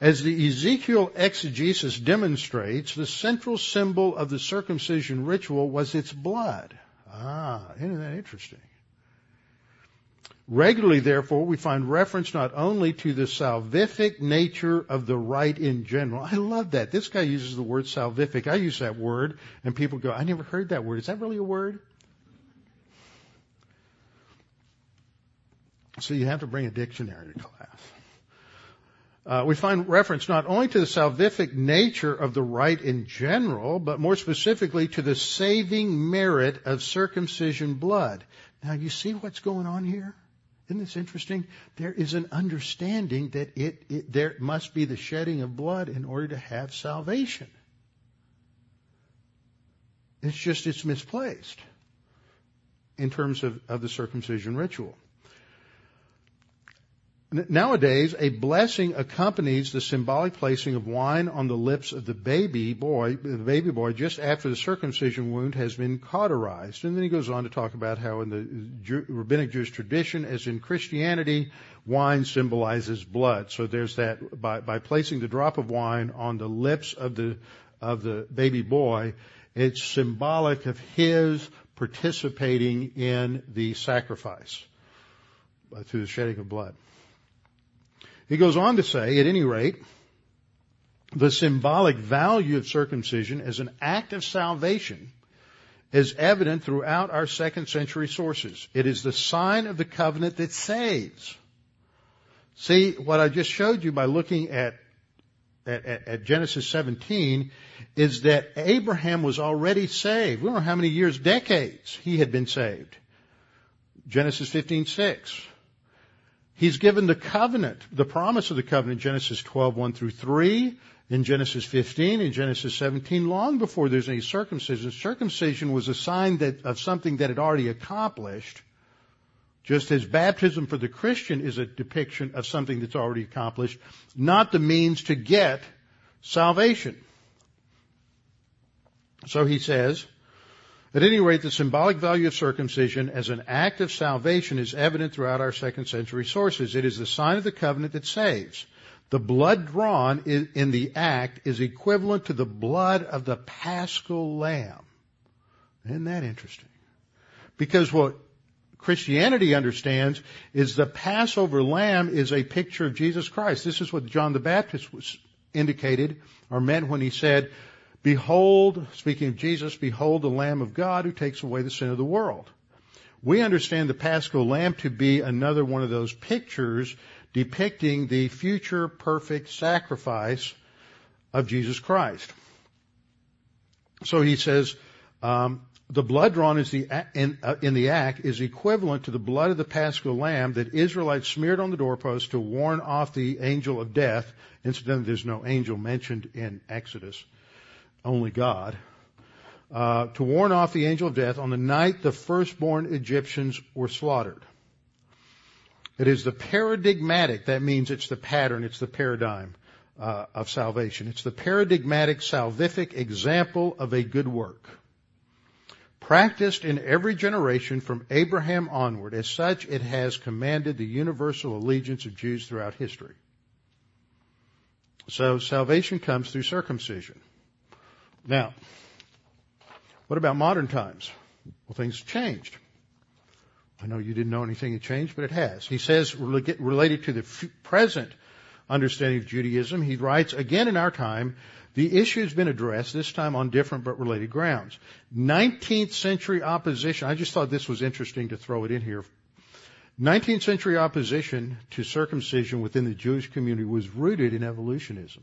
as the Ezekiel exegesis demonstrates, the central symbol of the circumcision ritual was its blood. Ah, isn't that interesting? Regularly, therefore, we find reference not only to the salvific nature of the rite in general. I love that. This guy uses the word salvific. I use that word, and people go, I never heard that word. Is that really a word? So you have to bring a dictionary to class. Uh, we find reference not only to the salvific nature of the rite in general, but more specifically to the saving merit of circumcision blood. Now, you see what's going on here? Isn't this interesting? There is an understanding that it, it, there must be the shedding of blood in order to have salvation. It's just it's misplaced in terms of, of the circumcision ritual. Nowadays, a blessing accompanies the symbolic placing of wine on the lips of the baby boy, the baby boy, just after the circumcision wound has been cauterized. And then he goes on to talk about how in the rabbinic Jewish tradition, as in Christianity, wine symbolizes blood. So there's that, by, by placing the drop of wine on the lips of the, of the baby boy, it's symbolic of his participating in the sacrifice uh, through the shedding of blood. He goes on to say, at any rate, the symbolic value of circumcision as an act of salvation is evident throughout our second century sources. It is the sign of the covenant that saves. See, what I just showed you by looking at, at, at, Genesis 17 is that Abraham was already saved. We don't know how many years, decades he had been saved. Genesis 15, 6. He's given the covenant, the promise of the covenant, Genesis 12, 1 through 3, in Genesis 15, in Genesis 17, long before there's any circumcision. Circumcision was a sign that, of something that had already accomplished, just as baptism for the Christian is a depiction of something that's already accomplished, not the means to get salvation. So he says, at any rate, the symbolic value of circumcision as an act of salvation is evident throughout our second century sources. It is the sign of the covenant that saves. The blood drawn in the act is equivalent to the blood of the paschal lamb. Isn't that interesting? Because what Christianity understands is the Passover lamb is a picture of Jesus Christ. This is what John the Baptist was indicated or meant when he said, Behold, speaking of Jesus, behold the Lamb of God who takes away the sin of the world. We understand the Paschal Lamb to be another one of those pictures depicting the future perfect sacrifice of Jesus Christ. So he says, um, the blood drawn is the, in, uh, in, the act is equivalent to the blood of the paschal lamb that Israelites smeared on the doorpost to warn off the angel of death. Incidentally, there's no angel mentioned in Exodus, only God. Uh, to warn off the angel of death on the night the firstborn Egyptians were slaughtered. It is the paradigmatic, that means it's the pattern, it's the paradigm uh, of salvation. It's the paradigmatic salvific example of a good work practiced in every generation from Abraham onward. As such, it has commanded the universal allegiance of Jews throughout history. So salvation comes through circumcision. Now, what about modern times? Well, things have changed. I know you didn't know anything had changed, but it has. He says, related to the present understanding of Judaism, he writes, again in our time, the issue has been addressed, this time on different but related grounds. 19th century opposition, I just thought this was interesting to throw it in here. 19th century opposition to circumcision within the Jewish community was rooted in evolutionism.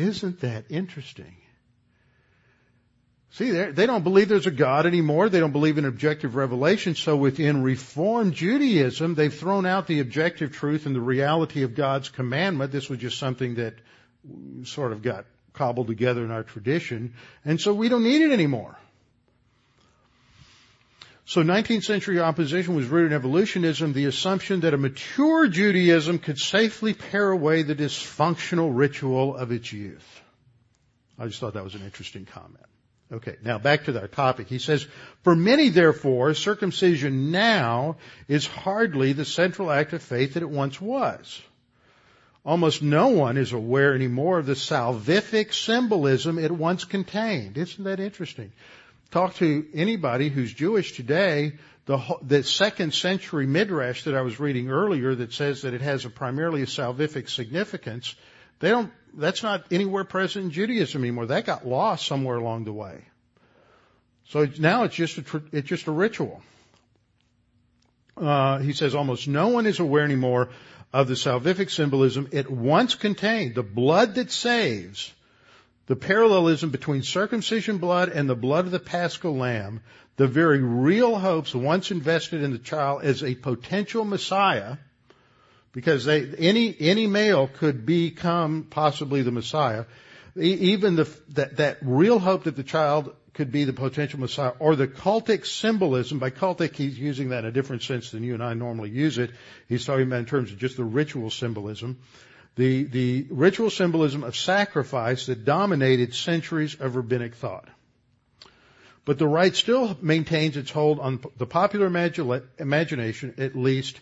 Isn't that interesting? See, they don't believe there's a God anymore. They don't believe in objective revelation. So within Reformed Judaism, they've thrown out the objective truth and the reality of God's commandment. This was just something that sort of got cobbled together in our tradition, and so we don't need it anymore. So 19th century opposition was rooted in evolutionism, the assumption that a mature Judaism could safely pare away the dysfunctional ritual of its youth. I just thought that was an interesting comment. Okay, now back to our topic. He says, for many therefore, circumcision now is hardly the central act of faith that it once was. Almost no one is aware anymore of the salvific symbolism it once contained. Isn't that interesting? Talk to anybody who's Jewish today, the, the second century midrash that I was reading earlier that says that it has a primarily a salvific significance, they don't, that's not anywhere present in Judaism anymore. That got lost somewhere along the way. So now it's just a, it's just a ritual. Uh, he says almost no one is aware anymore of the salvific symbolism it once contained, the blood that saves, the parallelism between circumcision blood and the blood of the paschal lamb, the very real hopes once invested in the child as a potential Messiah, because they, any, any male could become possibly the Messiah, even the, that, that real hope that the child could be the potential Messiah, or the cultic symbolism. By cultic, he's using that in a different sense than you and I normally use it. He's talking about in terms of just the ritual symbolism. The, the ritual symbolism of sacrifice that dominated centuries of rabbinic thought. But the rite still maintains its hold on the popular imagination, at least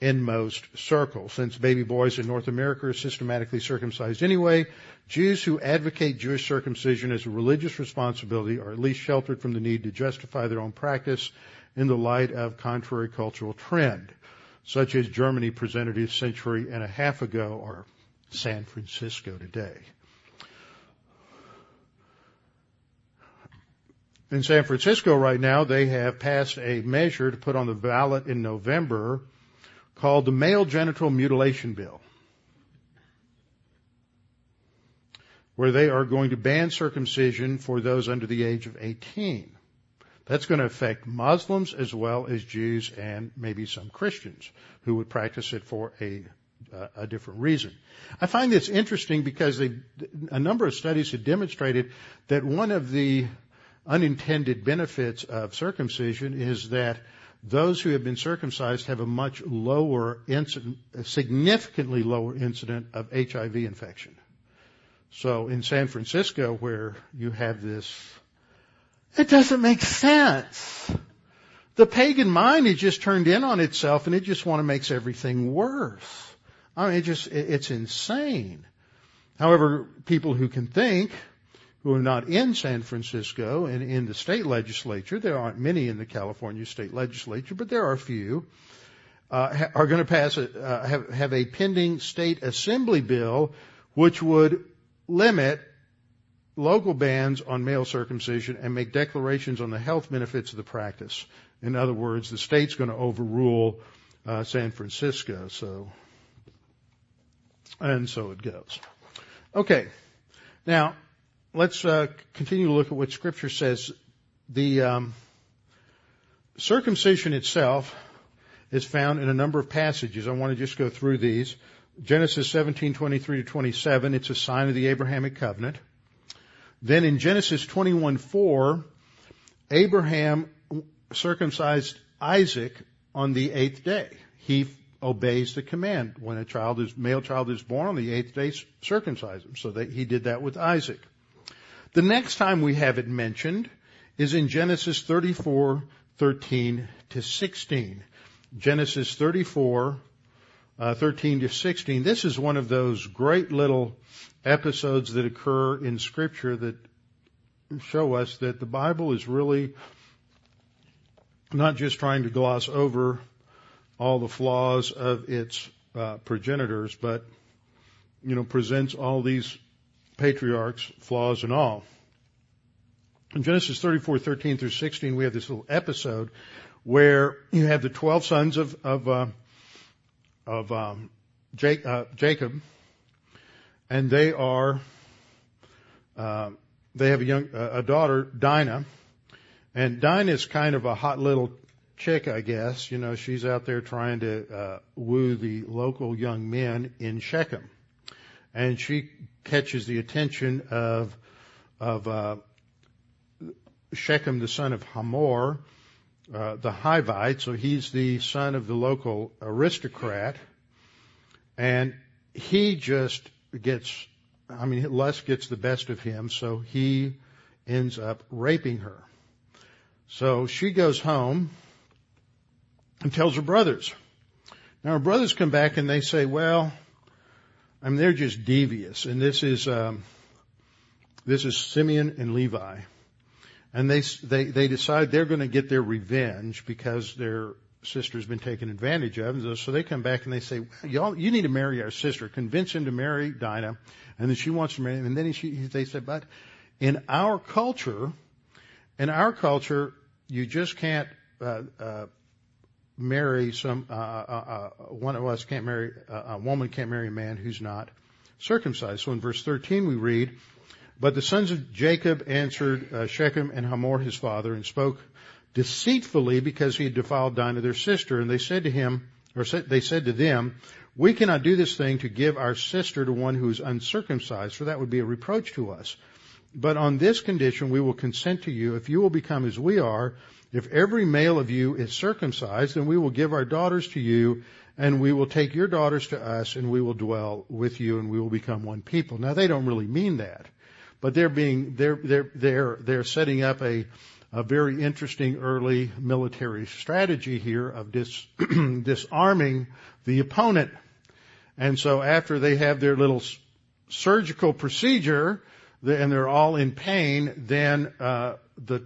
in most circles. Since baby boys in North America are systematically circumcised anyway, Jews who advocate Jewish circumcision as a religious responsibility are at least sheltered from the need to justify their own practice in the light of contrary cultural trend, such as Germany presented a century and a half ago or San Francisco today. In San Francisco right now, they have passed a measure to put on the ballot in November called the Male Genital Mutilation Bill, where they are going to ban circumcision for those under the age of 18. That's going to affect Muslims as well as Jews and maybe some Christians who would practice it for a, a different reason. I find this interesting because they, a number of studies have demonstrated that one of the unintended benefits of circumcision is that those who have been circumcised have a much lower incident, significantly lower incident of HIV infection. So in San Francisco where you have this, it doesn't make sense. The pagan mind is just turned in on itself and it just want to makes everything worse. I mean, it just, it's insane. However, people who can think who are not in San Francisco and in the state legislature, there aren't many in the California state legislature, but there are a few, uh, are going to pass a, uh, have, have a pending state assembly bill which would limit local bans on male circumcision and make declarations on the health benefits of the practice. In other words, the state's going to overrule uh, San Francisco. So, and so it goes. Okay, now let's uh, continue to look at what Scripture says. The um, circumcision itself is found in a number of passages. I want to just go through these. Genesis 17:23 to 27, it's a sign of the Abrahamic covenant. Then in Genesis 21, 4, Abraham circumcised Isaac on the eighth day. He obeys the command. When a child is, male child is born on the eighth day, circumcise him. So that he did that with Isaac. The next time we have it mentioned is in Genesis 34, 13 to 16. Genesis 34, uh, 13 to 16. This is one of those great little episodes that occur in scripture that show us that the Bible is really not just trying to gloss over all the flaws of its uh, progenitors, but you know presents all these patriarchs flaws and all. In Genesis 34, 13 through 16, we have this little episode where you have the 12 sons of of, uh, of um, Jake, uh, Jacob, and they are uh, they have a young a daughter, Dinah, and Dinah is kind of a hot little chick, I guess. You know, she's out there trying to uh, woo the local young men in Shechem, and she catches the attention of of uh, Shechem, the son of Hamor, uh, the Hivite. So he's the son of the local aristocrat, and he just gets. I mean, lust gets the best of him, so he ends up raping her. So she goes home and tells her brothers. Now her brothers come back and they say, well, I mean, they're just devious. And this is, um, this is Simeon and Levi. And they, they, they decide they're going to get their revenge because their sister's been taken advantage of. And so they come back and they say, y'all, you need to marry our sister. Convince him to marry Dinah. And then she wants to marry him. And then he, they said, but in our culture, in our culture, you just can't uh, uh, marry some. Uh, uh, uh one of us can't marry a woman can't marry a man who's not circumcised. So in verse 13 we read, "But the sons of Jacob answered Shechem and Hamor his father and spoke deceitfully because he had defiled Dinah their sister, and they said to him, or they said to them." We cannot do this thing to give our sister to one who is uncircumcised, for that would be a reproach to us. But on this condition we will consent to you if you will become as we are. If every male of you is circumcised, then we will give our daughters to you, and we will take your daughters to us, and we will dwell with you, and we will become one people. Now they don't really mean that, but they're being they're they're they're they're setting up a a very interesting early military strategy here of dis, disarming the opponent. And so after they have their little surgical procedure, and they're all in pain, then uh, the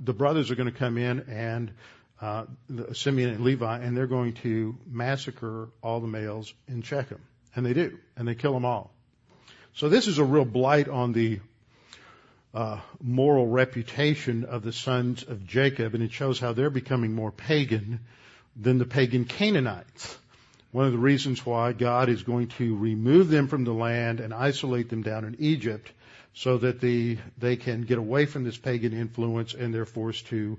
the brothers are going to come in and uh, Simeon and Levi, and they're going to massacre all the males in Shechem, and they do, and they kill them all. So this is a real blight on the uh, moral reputation of the sons of Jacob, and it shows how they're becoming more pagan than the pagan Canaanites. One of the reasons why God is going to remove them from the land and isolate them down in Egypt so that the, they can get away from this pagan influence and they're forced to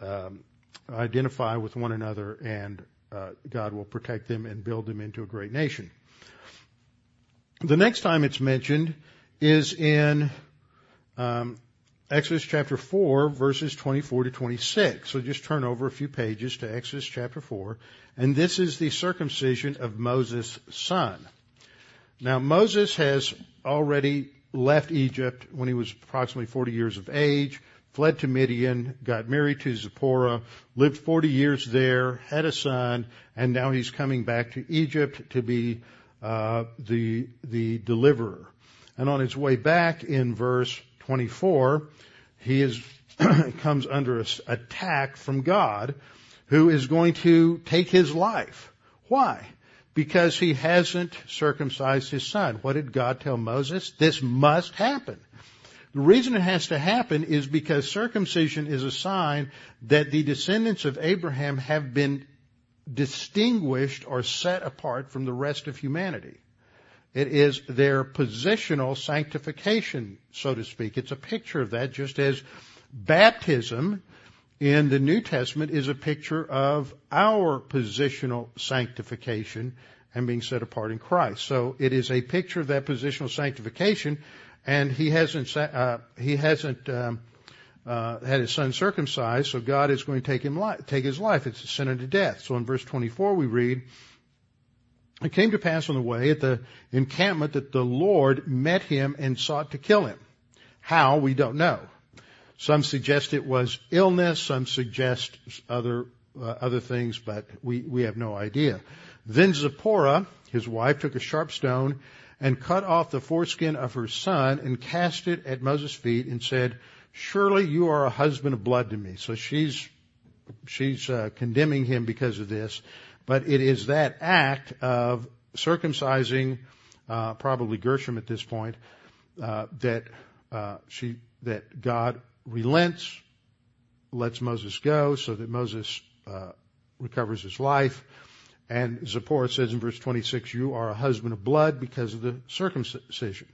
um, identify with one another and uh, God will protect them and build them into a great nation. The next time it's mentioned is in um, Exodus chapter 4, verses 24 to 26. So just turn over a few pages to Exodus chapter 4. And this is the circumcision of Moses' son. Now Moses has already left Egypt when he was approximately 40 years of age, fled to Midian, got married to Zipporah, lived 40 years there, had a son, and now he's coming back to Egypt to be uh, the the deliverer. And on his way back, in verse 24, he is, comes under attack from God who is going to take his life. Why? Because he hasn't circumcised his son. What did God tell Moses? This must happen. The reason it has to happen is because circumcision is a sign that the descendants of Abraham have been distinguished or set apart from the rest of humanity. It is their positional sanctification, so to speak. It's a picture of that, just as baptism in the New Testament is a picture of our positional sanctification and being set apart in Christ. So it is a picture of that positional sanctification and he hasn't uh, he hasn't um, uh, had his son circumcised, so God is going to take him li- take his life. It's a sin unto death. So in verse 24 we read, "It came to pass on the way at the encampment that the Lord met him and sought to kill him. How we don't know. Some suggest it was illness. Some suggest other uh, other things, but we we have no idea." Then Zipporah, his wife, took a sharp stone and cut off the foreskin of her son and cast it at Moses' feet and said, surely you are a husband of blood to me. So she's, she's uh, condemning him because of this. But it is that act of circumcising, uh, probably Gershom at this point, uh, that uh, she, that God relents, lets Moses go so that Moses uh, recovers his life. And Zipporah says in verse 26, you are a husband of blood because of the circumcision.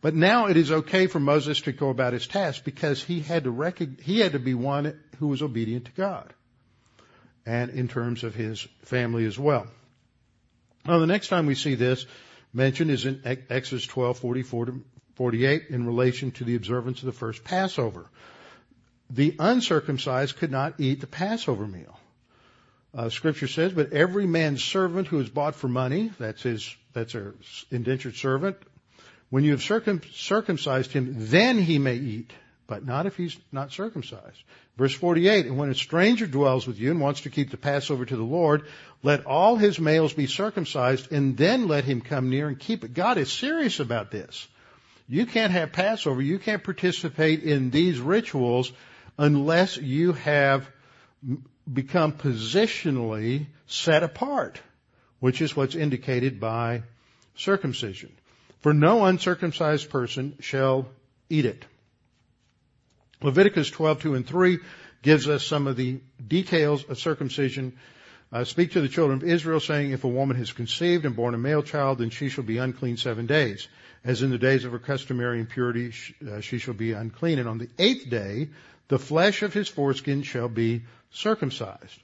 But now it is okay for Moses to go about his task because he had to recognize, he had to be one who was obedient to God. And in terms of his family as well. Now the next time we see this mentioned is in Exodus 12, 44 to 48 in relation to the observance of the first Passover. The uncircumcised could not eat the Passover meal. Uh, scripture says, but every man's servant who is bought for money, that's his, that's our indentured servant, when you have circum, circumcised him, then he may eat, but not if he's not circumcised. Verse 48, and when a stranger dwells with you and wants to keep the Passover to the Lord, let all his males be circumcised and then let him come near and keep it. God is serious about this. You can't have Passover, you can't participate in these rituals unless you have become positionally set apart, which is what's indicated by circumcision. For no uncircumcised person shall eat it. Leviticus 12, 2 and 3 gives us some of the details of circumcision. Uh, speak to the children of Israel saying, if a woman has conceived and born a male child, then she shall be unclean seven days. As in the days of her customary impurity, uh, she shall be unclean. And on the eighth day, the flesh of his foreskin shall be circumcised.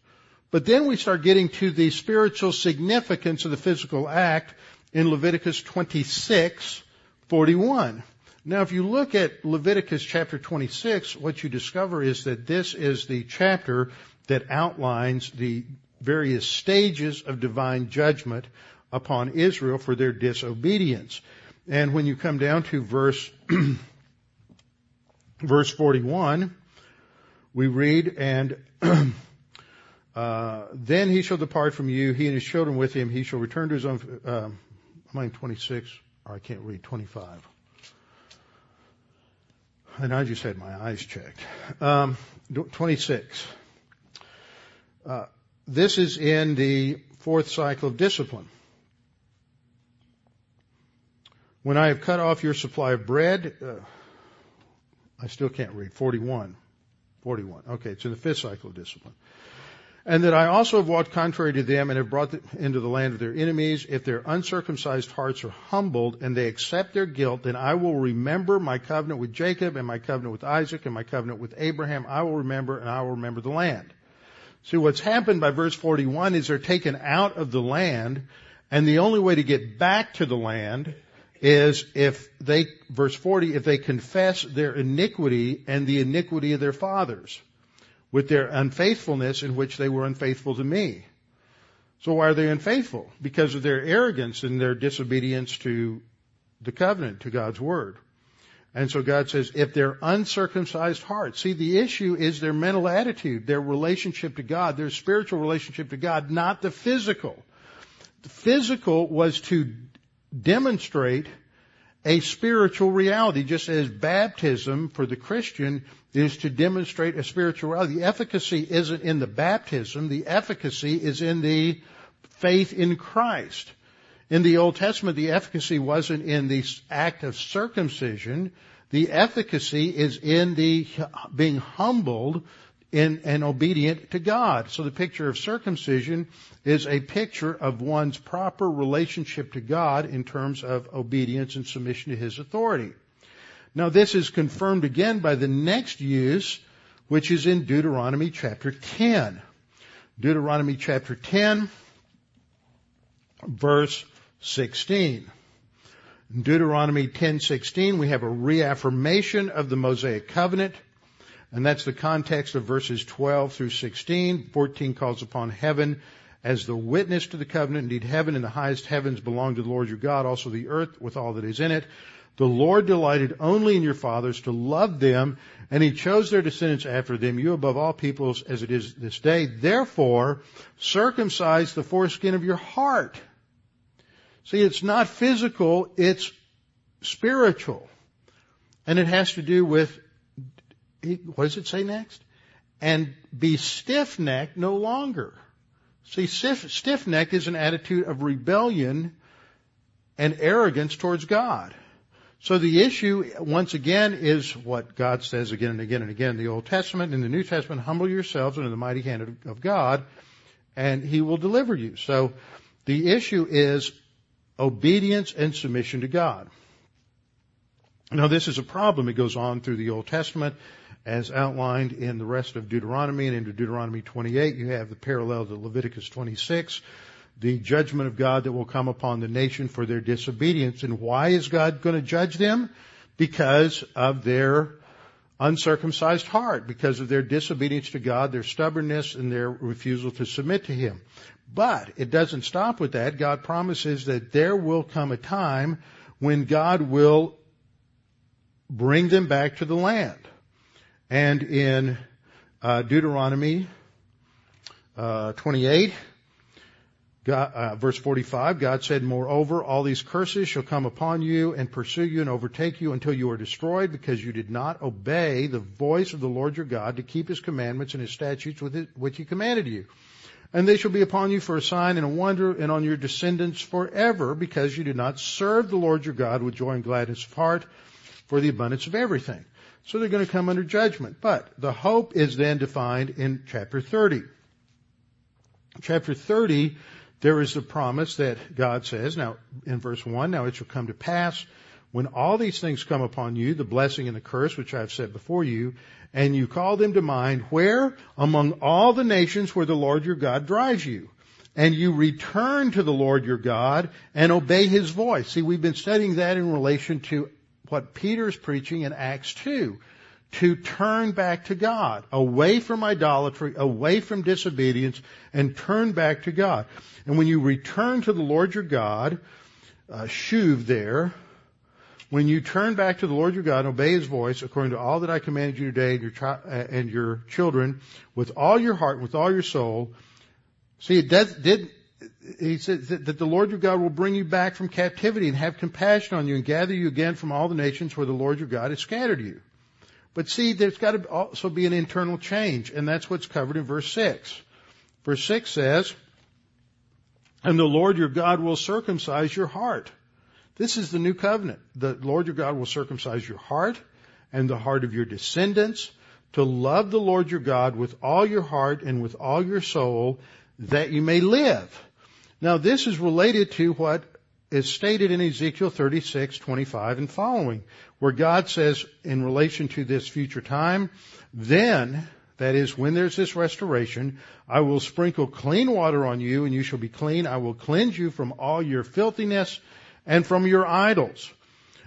But then we start getting to the spiritual significance of the physical act in Leviticus 26, 41. Now if you look at Leviticus chapter 26, what you discover is that this is the chapter that outlines the various stages of divine judgment upon Israel for their disobedience. And when you come down to verse, verse 41, we read, and uh, then he shall depart from you, he and his children with him. He shall return to his own. Um, I'm 26, or I can't read 25. And I just had my eyes checked. Um, 26. Uh, this is in the fourth cycle of discipline. When I have cut off your supply of bread, uh, I still can't read. 41. 41. Okay, it's in the fifth cycle of discipline. And that I also have walked contrary to them and have brought them into the land of their enemies. If their uncircumcised hearts are humbled and they accept their guilt, then I will remember my covenant with Jacob and my covenant with Isaac and my covenant with Abraham. I will remember and I will remember the land. See, what's happened by verse 41 is they're taken out of the land and the only way to get back to the land is if they, verse 40, if they confess their iniquity and the iniquity of their fathers with their unfaithfulness in which they were unfaithful to me. So why are they unfaithful? Because of their arrogance and their disobedience to the covenant, to God's word. And so God says, if their uncircumcised heart, see the issue is their mental attitude, their relationship to God, their spiritual relationship to God, not the physical. The physical was to demonstrate a spiritual reality, just as baptism for the Christian is to demonstrate a spiritual reality. The efficacy isn't in the baptism, the efficacy is in the faith in Christ. In the Old Testament, the efficacy wasn't in the act of circumcision. The efficacy is in the being humbled in, and obedient to God. So the picture of circumcision is a picture of one's proper relationship to God in terms of obedience and submission to His authority. Now this is confirmed again by the next use, which is in Deuteronomy chapter 10. Deuteronomy chapter 10, verse 16. In Deuteronomy 10:16 we have a reaffirmation of the Mosaic covenant and that's the context of verses 12 through 16. 14 calls upon heaven as the witness to the covenant. Indeed, heaven and the highest heavens belong to the Lord your God, also the earth with all that is in it. The Lord delighted only in your fathers to love them, and he chose their descendants after them, you above all peoples as it is this day. Therefore, circumcise the foreskin of your heart. See, it's not physical, it's spiritual. And it has to do with what does it say next? And be stiff necked no longer. See, stiff necked is an attitude of rebellion and arrogance towards God. So the issue, once again, is what God says again and again and again in the Old Testament. In the New Testament, humble yourselves under the mighty hand of God, and He will deliver you. So the issue is obedience and submission to God. Now this is a problem. It goes on through the Old Testament as outlined in the rest of Deuteronomy and into Deuteronomy 28. You have the parallel to Leviticus 26, the judgment of God that will come upon the nation for their disobedience. And why is God going to judge them? Because of their uncircumcised heart, because of their disobedience to God, their stubbornness, and their refusal to submit to Him. But it doesn't stop with that. God promises that there will come a time when God will bring them back to the land. And in uh, Deuteronomy uh, 28, God, uh, verse 45, God said, Moreover, all these curses shall come upon you and pursue you and overtake you until you are destroyed because you did not obey the voice of the Lord your God to keep his commandments and his statutes with which he commanded you. And they shall be upon you for a sign and a wonder and on your descendants forever because you did not serve the Lord your God with joy and gladness of heart for the abundance of everything. So they're going to come under judgment. But the hope is then defined in chapter 30. Chapter 30, there is the promise that God says, now in verse 1, now it shall come to pass when all these things come upon you, the blessing and the curse which I have set before you, and you call them to mind, where? Among all the nations where the Lord your God drives you, and you return to the Lord your God and obey his voice. See, we've been studying that in relation to what Peter's preaching in Acts 2 to turn back to God, away from idolatry, away from disobedience, and turn back to God. And when you return to the Lord your God, uh, shuv there, when you turn back to the Lord your God and obey His voice, according to all that I commanded you today and your, chi- uh, and your children, with all your heart, and with all your soul, see, it did, did he said that the Lord your God will bring you back from captivity and have compassion on you and gather you again from all the nations where the Lord your God has scattered you. But see, there's got to also be an internal change, and that's what's covered in verse 6. Verse 6 says, And the Lord your God will circumcise your heart. This is the new covenant. The Lord your God will circumcise your heart and the heart of your descendants to love the Lord your God with all your heart and with all your soul that you may live. Now this is related to what is stated in Ezekiel 36, 25 and following, where God says in relation to this future time, then, that is, when there's this restoration, I will sprinkle clean water on you and you shall be clean. I will cleanse you from all your filthiness and from your idols.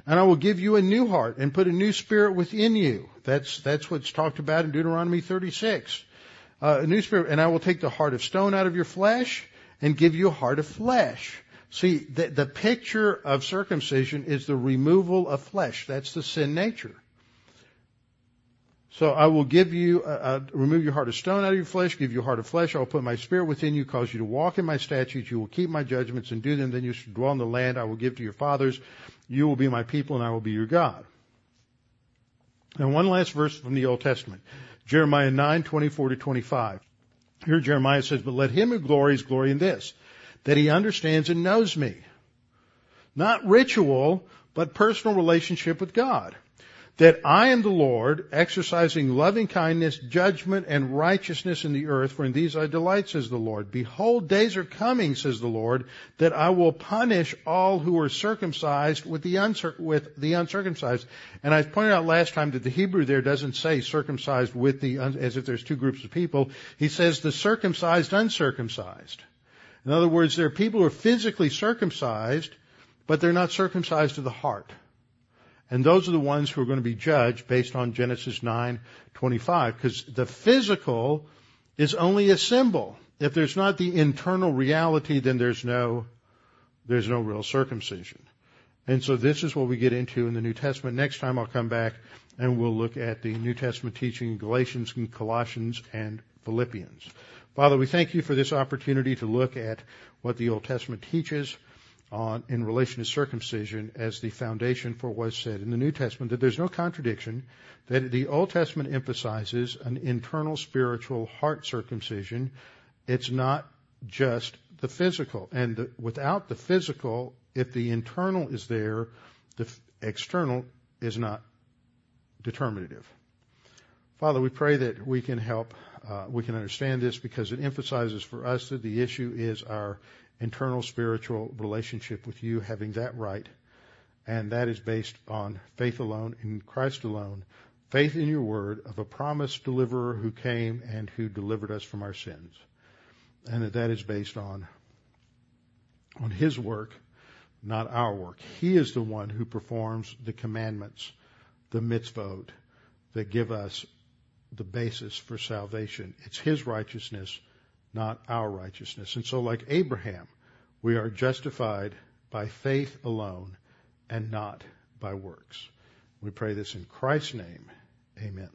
And I will give you a new heart and put a new spirit within you. That's, that's what's talked about in Deuteronomy 36. Uh, a new spirit, and I will take the heart of stone out of your flesh and give you a heart of flesh. See, the, the picture of circumcision is the removal of flesh. That's the sin nature. So I will give you, uh, uh, remove your heart of stone out of your flesh, give you a heart of flesh. I will put my spirit within you, cause you to walk in my statutes. You will keep my judgments and do them. Then you shall dwell in the land I will give to your fathers. You will be my people and I will be your God. And one last verse from the Old Testament. Jeremiah 9, 24 to 25. Here Jeremiah says, but let him who glories glory in this, that he understands and knows me. Not ritual, but personal relationship with God that I am the Lord, exercising loving kindness, judgment, and righteousness in the earth, for in these I delight, says the Lord. Behold, days are coming, says the Lord, that I will punish all who are circumcised with the, with the uncircumcised. And I pointed out last time that the Hebrew there doesn't say circumcised with the, un- as if there's two groups of people. He says the circumcised, uncircumcised. In other words, there are people who are physically circumcised, but they're not circumcised to the heart. And those are the ones who are going to be judged based on Genesis 9:25 because the physical is only a symbol. If there's not the internal reality, then there's no there's no real circumcision. And so this is what we get into in the New Testament. Next time I'll come back and we'll look at the New Testament teaching in Galatians and Colossians and Philippians. Father, we thank you for this opportunity to look at what the Old Testament teaches on in relation to circumcision as the foundation for what is said in the New Testament, that there's no contradiction, that the Old Testament emphasizes an internal spiritual heart circumcision. It's not just the physical. And the, without the physical, if the internal is there, the external is not determinative. Father, we pray that we can help, Uh, we can understand this because it emphasizes for us that the issue is our internal spiritual relationship with you, having that right. And that is based on faith alone in Christ alone, faith in your word of a promised deliverer who came and who delivered us from our sins. And that that is based on, on his work, not our work. He is the one who performs the commandments, the mitzvot, that give us the basis for salvation. It's his righteousness not our righteousness. And so, like Abraham, we are justified by faith alone and not by works. We pray this in Christ's name. Amen.